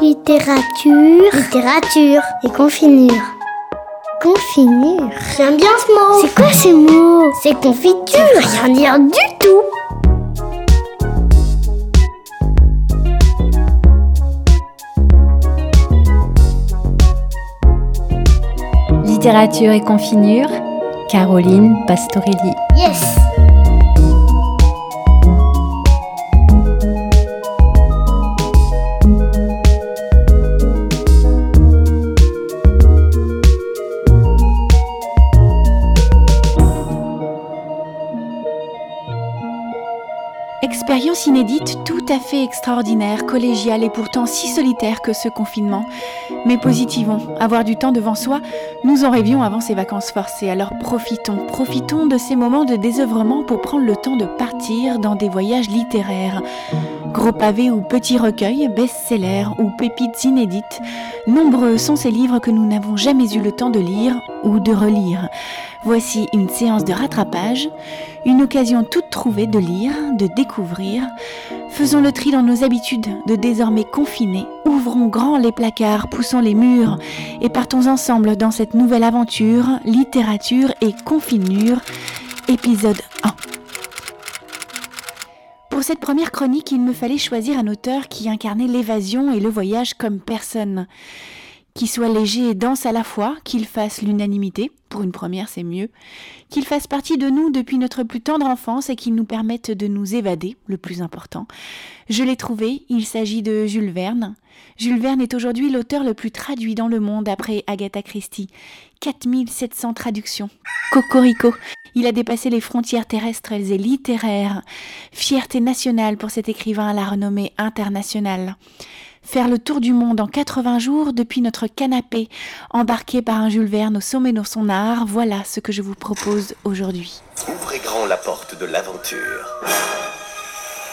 Littérature. Littérature. Et confinure. Confinure. J'aime bien ce mot. C'est quoi ces mots C'est confiture. Rien dire du tout. Littérature et confinure, Caroline Pastorelli. Inédite tout à fait extraordinaire, collégiale et pourtant si solitaire que ce confinement. Mais positivons, avoir du temps devant soi, nous en rêvions avant ces vacances forcées, alors profitons, profitons de ces moments de désœuvrement pour prendre le temps de partir dans des voyages littéraires. Gros pavés ou petits recueils, best-sellers ou pépites inédites, nombreux sont ces livres que nous n'avons jamais eu le temps de lire ou de relire. Voici une séance de rattrapage, une occasion toute trouvée de lire, de découvrir. Faisons le tri dans nos habitudes de désormais confinés, ouvrons grand les placards, poussons les murs et partons ensemble dans cette nouvelle aventure, littérature et confinure, épisode 1. Pour cette première chronique, il me fallait choisir un auteur qui incarnait l'évasion et le voyage comme personne qu'il soit léger et dense à la fois, qu'il fasse l'unanimité, pour une première c'est mieux, qu'il fasse partie de nous depuis notre plus tendre enfance et qu'il nous permette de nous évader, le plus important. Je l'ai trouvé, il s'agit de Jules Verne. Jules Verne est aujourd'hui l'auteur le plus traduit dans le monde après Agatha Christie. 4700 traductions. Cocorico. Il a dépassé les frontières terrestres et littéraires. Fierté nationale pour cet écrivain à la renommée internationale faire le tour du monde en 80 jours depuis notre canapé, embarqué par un Jules Verne au sommet de son art, voilà ce que je vous propose aujourd'hui. Ouvrez grand la porte de l'aventure.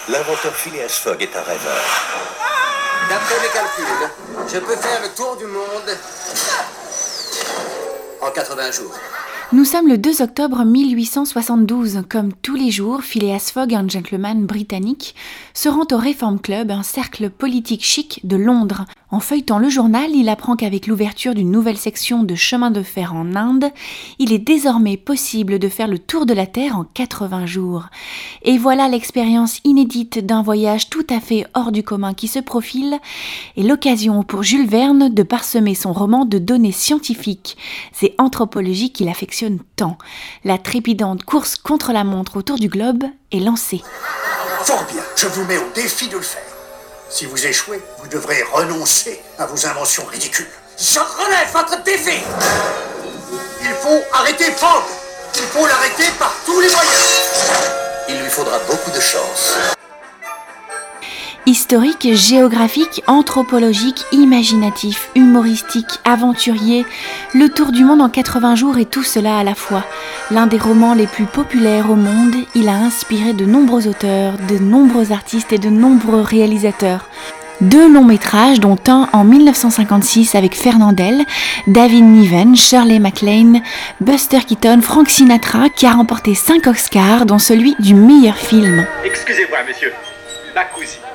L'inventeur Phileas Fogg est un rêveur. D'après mes calculs, je peux faire le tour du monde en 80 jours. Nous sommes le 2 octobre 1872. Comme tous les jours, Phileas Fogg, un gentleman britannique, se rend au Reform Club, un cercle politique chic de Londres. En feuilletant le journal, il apprend qu'avec l'ouverture d'une nouvelle section de chemin de fer en Inde, il est désormais possible de faire le tour de la Terre en 80 jours. Et voilà l'expérience inédite d'un voyage tout à fait hors du commun qui se profile, et l'occasion pour Jules Verne de parsemer son roman de données scientifiques et anthropologiques qu'il affectionne tant. La trépidante course contre la montre autour du globe est lancée. Fort bien, je vous mets au défi de le faire. Si vous échouez, vous devrez renoncer à vos inventions ridicules. Je relève votre défi Il faut arrêter Fogg Il faut l'arrêter par tous les moyens Il lui faudra beaucoup de chance. Historique, géographique, anthropologique, imaginatif, humoristique, aventurier, le tour du monde en 80 jours et tout cela à la fois. L'un des romans les plus populaires au monde, il a inspiré de nombreux auteurs, de nombreux artistes et de nombreux réalisateurs. Deux longs métrages, dont un en 1956 avec Fernandel, David Niven, Shirley MacLaine, Buster Keaton, Frank Sinatra, qui a remporté 5 Oscars, dont celui du meilleur film. Excusez-moi, monsieur. Ma cousine.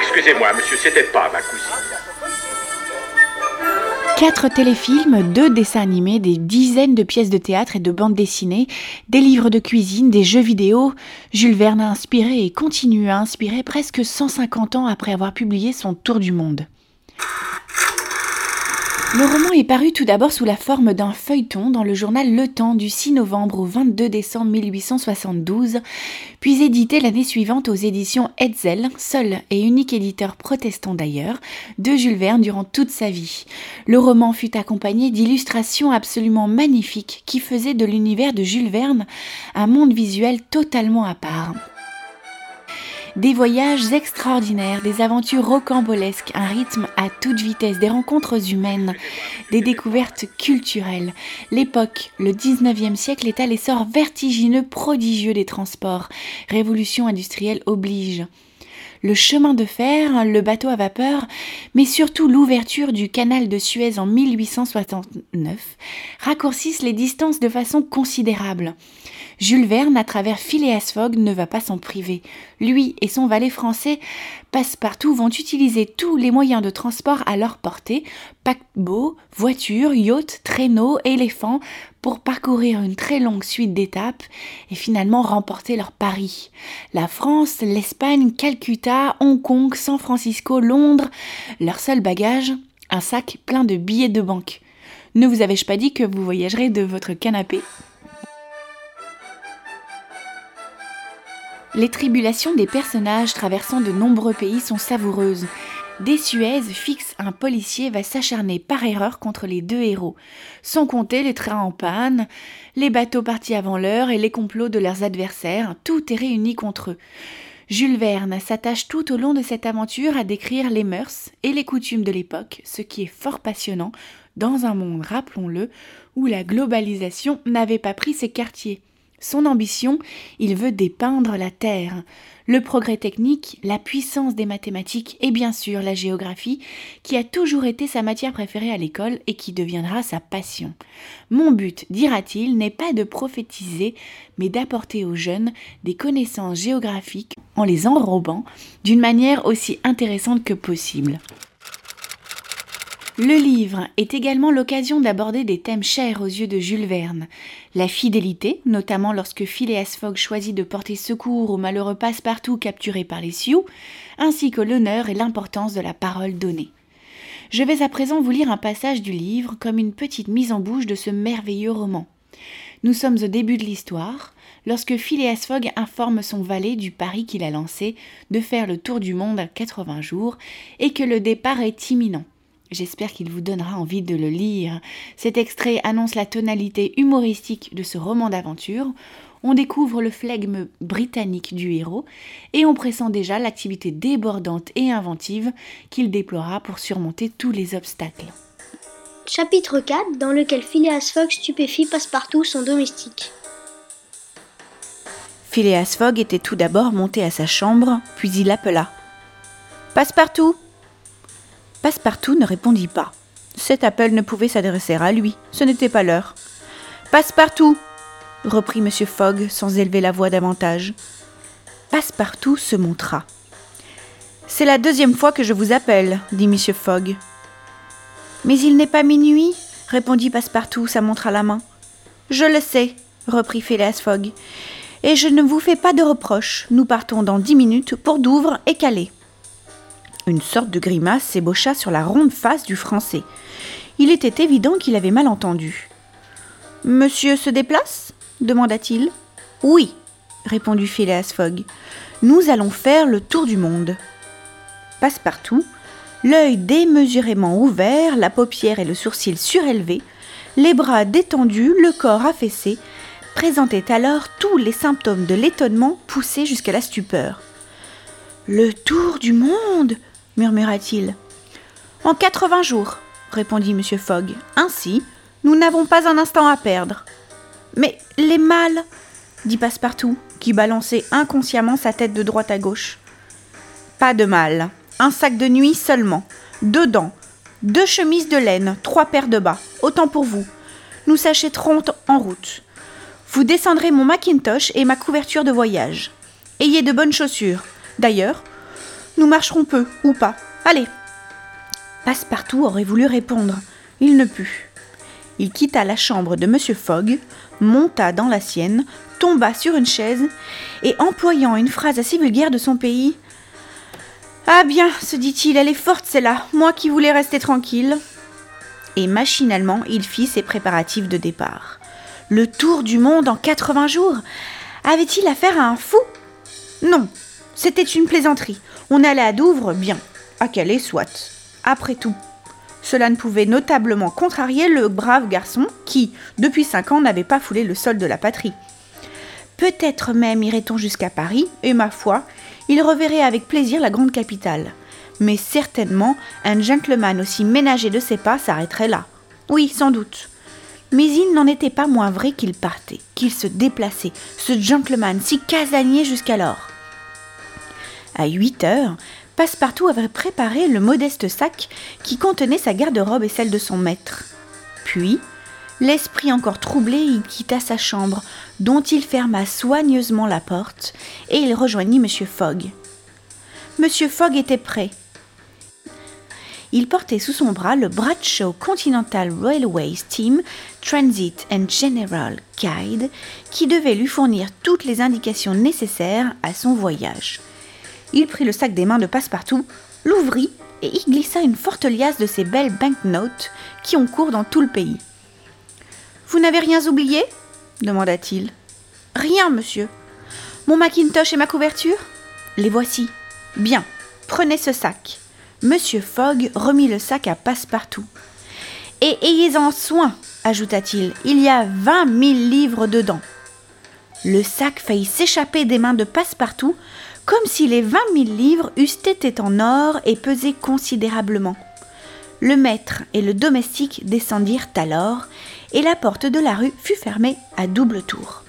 Excusez-moi, monsieur, c'était pas ma cousine. Quatre téléfilms, deux dessins animés, des dizaines de pièces de théâtre et de bandes dessinées, des livres de cuisine, des jeux vidéo, Jules Verne a inspiré et continue à inspirer presque 150 ans après avoir publié son Tour du monde. Le roman est paru tout d'abord sous la forme d'un feuilleton dans le journal Le Temps du 6 novembre au 22 décembre 1872, puis édité l'année suivante aux éditions Hetzel, seul et unique éditeur protestant d'ailleurs, de Jules Verne durant toute sa vie. Le roman fut accompagné d'illustrations absolument magnifiques qui faisaient de l'univers de Jules Verne un monde visuel totalement à part. Des voyages extraordinaires, des aventures rocambolesques, un rythme à toute vitesse, des rencontres humaines, des découvertes culturelles. L'époque, le 19e siècle, est à l'essor vertigineux, prodigieux des transports. Révolution industrielle oblige. le chemin de fer, le bateau à vapeur, mais surtout l'ouverture du canal de Suez en 1869 raccourcissent les distances de façon considérable. Jules Verne, à travers Phileas Fogg, ne va pas s'en priver. Lui et son valet français, Passepartout, vont utiliser tous les moyens de transport à leur portée, paquebots, voitures, yachts, traîneaux, éléphants, pour parcourir une très longue suite d'étapes et finalement remporter leur pari. La France, l'Espagne, Calcutta, Hong Kong, San Francisco, Londres, leur seul bagage, un sac plein de billets de banque. Ne vous avais-je pas dit que vous voyagerez de votre canapé? Les tribulations des personnages traversant de nombreux pays sont savoureuses. Dès Suez, Fix, un policier, va s'acharner par erreur contre les deux héros, sans compter les trains en panne, les bateaux partis avant l'heure et les complots de leurs adversaires, tout est réuni contre eux. Jules Verne s'attache tout au long de cette aventure à décrire les mœurs et les coutumes de l'époque, ce qui est fort passionnant dans un monde, rappelons-le, où la globalisation n'avait pas pris ses quartiers. Son ambition, il veut dépeindre la Terre, le progrès technique, la puissance des mathématiques et bien sûr la géographie, qui a toujours été sa matière préférée à l'école et qui deviendra sa passion. Mon but, dira-t-il, n'est pas de prophétiser, mais d'apporter aux jeunes des connaissances géographiques en les enrobant d'une manière aussi intéressante que possible. Le livre est également l'occasion d'aborder des thèmes chers aux yeux de Jules Verne. La fidélité, notamment lorsque Phileas Fogg choisit de porter secours au malheureux passe-partout capturé par les Sioux, ainsi que l'honneur et l'importance de la parole donnée. Je vais à présent vous lire un passage du livre comme une petite mise en bouche de ce merveilleux roman. Nous sommes au début de l'histoire, lorsque Phileas Fogg informe son valet du pari qu'il a lancé de faire le tour du monde à 80 jours et que le départ est imminent. J'espère qu'il vous donnera envie de le lire. Cet extrait annonce la tonalité humoristique de ce roman d'aventure. On découvre le flegme britannique du héros et on pressent déjà l'activité débordante et inventive qu'il déploiera pour surmonter tous les obstacles. Chapitre 4 dans lequel Phileas Fogg stupéfie Passepartout son domestique. Phileas Fogg était tout d'abord monté à sa chambre, puis il appela. Passepartout Passepartout ne répondit pas. Cet appel ne pouvait s'adresser à lui, ce n'était pas l'heure. Passepartout reprit M. Fogg sans élever la voix davantage. Passepartout se montra. C'est la deuxième fois que je vous appelle, dit M. Fogg. Mais il n'est pas minuit, répondit Passepartout, sa montre à la main. Je le sais, reprit Phileas Fogg, et je ne vous fais pas de reproches. Nous partons dans dix minutes pour Douvres et Calais. Une sorte de grimace s'ébaucha sur la ronde face du Français. Il était évident qu'il avait mal entendu. Monsieur se déplace? demanda-t-il. Oui, répondit Phileas Fogg. Nous allons faire le tour du monde. Passepartout, l'œil démesurément ouvert, la paupière et le sourcil surélevés, les bras détendus, le corps affaissé, présentait alors tous les symptômes de l'étonnement poussé jusqu'à la stupeur. Le tour du monde murmura-t-il. En quatre-vingts jours, répondit M. Fogg. Ainsi, nous n'avons pas un instant à perdre. Mais les mâles dit Passepartout, qui balançait inconsciemment sa tête de droite à gauche. Pas de mal. Un sac de nuit seulement. Deux dents. Deux chemises de laine. Trois paires de bas. Autant pour vous. Nous s'achèterons en route. Vous descendrez mon macintosh et ma couverture de voyage. Ayez de bonnes chaussures. D'ailleurs, nous marcherons peu, ou pas. Allez. Passepartout aurait voulu répondre. Il ne put. Il quitta la chambre de M. Fogg, monta dans la sienne, tomba sur une chaise, et employant une phrase assez vulgaire de son pays. Ah bien, se dit-il, elle est forte celle-là, moi qui voulais rester tranquille. Et machinalement, il fit ses préparatifs de départ. Le tour du monde en 80 jours Avait-il affaire à un fou? Non, c'était une plaisanterie. On allait à Douvres, bien. À Calais, soit. Après tout. Cela ne pouvait notablement contrarier le brave garçon qui, depuis cinq ans, n'avait pas foulé le sol de la patrie. Peut-être même irait-on jusqu'à Paris, et ma foi, il reverrait avec plaisir la grande capitale. Mais certainement, un gentleman aussi ménagé de ses pas s'arrêterait là. Oui, sans doute. Mais il n'en était pas moins vrai qu'il partait, qu'il se déplaçait, ce gentleman si casanier jusqu'alors. À 8 heures, Passepartout avait préparé le modeste sac qui contenait sa garde-robe et celle de son maître. Puis, l'esprit encore troublé, il quitta sa chambre, dont il ferma soigneusement la porte, et il rejoignit M. Fogg. M. Fogg était prêt. Il portait sous son bras le Bradshaw Continental Railway Steam Transit and General Guide qui devait lui fournir toutes les indications nécessaires à son voyage. Il prit le sac des mains de Passepartout, l'ouvrit et y glissa une forte liasse de ces belles banknotes qui ont cours dans tout le pays. Vous n'avez rien oublié? demanda-t-il. Rien, monsieur. Mon Macintosh et ma couverture? Les voici. Bien, prenez ce sac. Monsieur Fogg remit le sac à Passepartout. Et ayez-en soin, ajouta-t-il, il y a vingt mille livres dedans. Le sac faillit s'échapper des mains de Passepartout, comme si les vingt mille livres eussent été en or et pesé considérablement. Le maître et le domestique descendirent alors, et la porte de la rue fut fermée à double tour.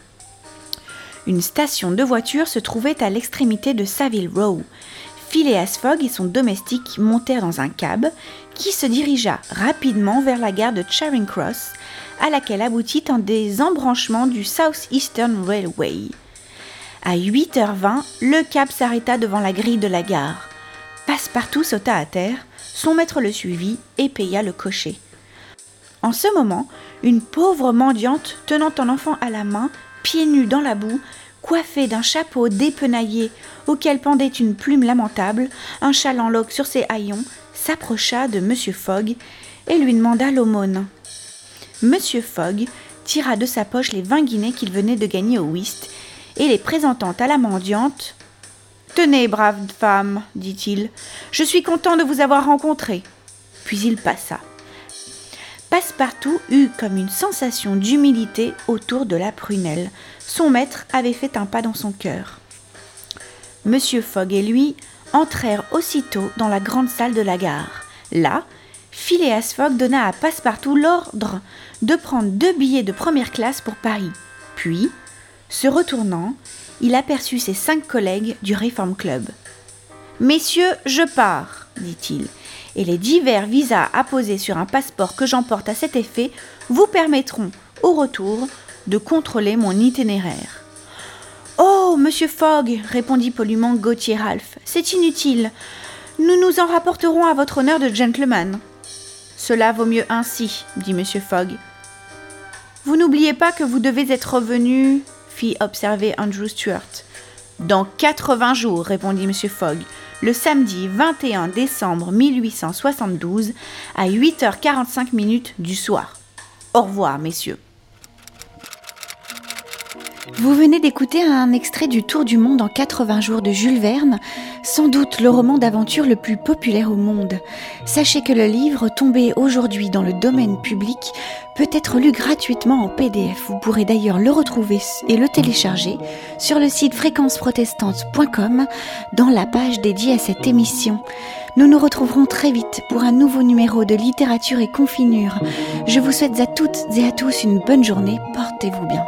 Une station de voitures se trouvait à l'extrémité de Savile Row, Phileas Fogg et son domestique montèrent dans un cab qui se dirigea rapidement vers la gare de Charing Cross, à laquelle aboutit un des embranchements du South Eastern Railway. À 8h20, le cab s'arrêta devant la grille de la gare. Passepartout sauta à terre, son maître le suivit et paya le cocher. En ce moment, une pauvre mendiante tenant un enfant à la main, pieds nus dans la boue, coiffée d'un chapeau dépenaillé auquel pendait une plume lamentable, un châle en loques sur ses haillons, s'approcha de M. Fogg et lui demanda l'aumône. M. Fogg tira de sa poche les vingt guinées qu'il venait de gagner au whist et les présentant à la mendiante. Tenez, brave femme, dit-il, je suis content de vous avoir rencontrée. Puis il passa. Passepartout eut comme une sensation d'humilité autour de la prunelle. Son maître avait fait un pas dans son cœur. Monsieur Fogg et lui entrèrent aussitôt dans la grande salle de la gare. Là, Phileas Fogg donna à Passepartout l'ordre de prendre deux billets de première classe pour Paris. Puis, se retournant, il aperçut ses cinq collègues du Reform Club. Messieurs, je pars, dit-il et les divers visas apposés sur un passeport que j'emporte à cet effet vous permettront, au retour, de contrôler mon itinéraire. Oh, monsieur Fogg, répondit poliment Gauthier Ralph, c'est inutile. Nous nous en rapporterons à votre honneur de gentleman. Cela vaut mieux ainsi, dit monsieur Fogg. Vous n'oubliez pas que vous devez être revenu, fit observer Andrew Stuart. Dans quatre-vingts jours, répondit monsieur Fogg le samedi 21 décembre 1872 à 8h45 minutes du soir. Au revoir, messieurs. Vous venez d'écouter un extrait du Tour du monde en 80 jours de Jules Verne, sans doute le roman d'aventure le plus populaire au monde. Sachez que le livre, tombé aujourd'hui dans le domaine public, peut être lu gratuitement en PDF. Vous pourrez d'ailleurs le retrouver et le télécharger sur le site fréquenceprotestante.com dans la page dédiée à cette émission. Nous nous retrouverons très vite pour un nouveau numéro de littérature et confinure. Je vous souhaite à toutes et à tous une bonne journée. Portez-vous bien.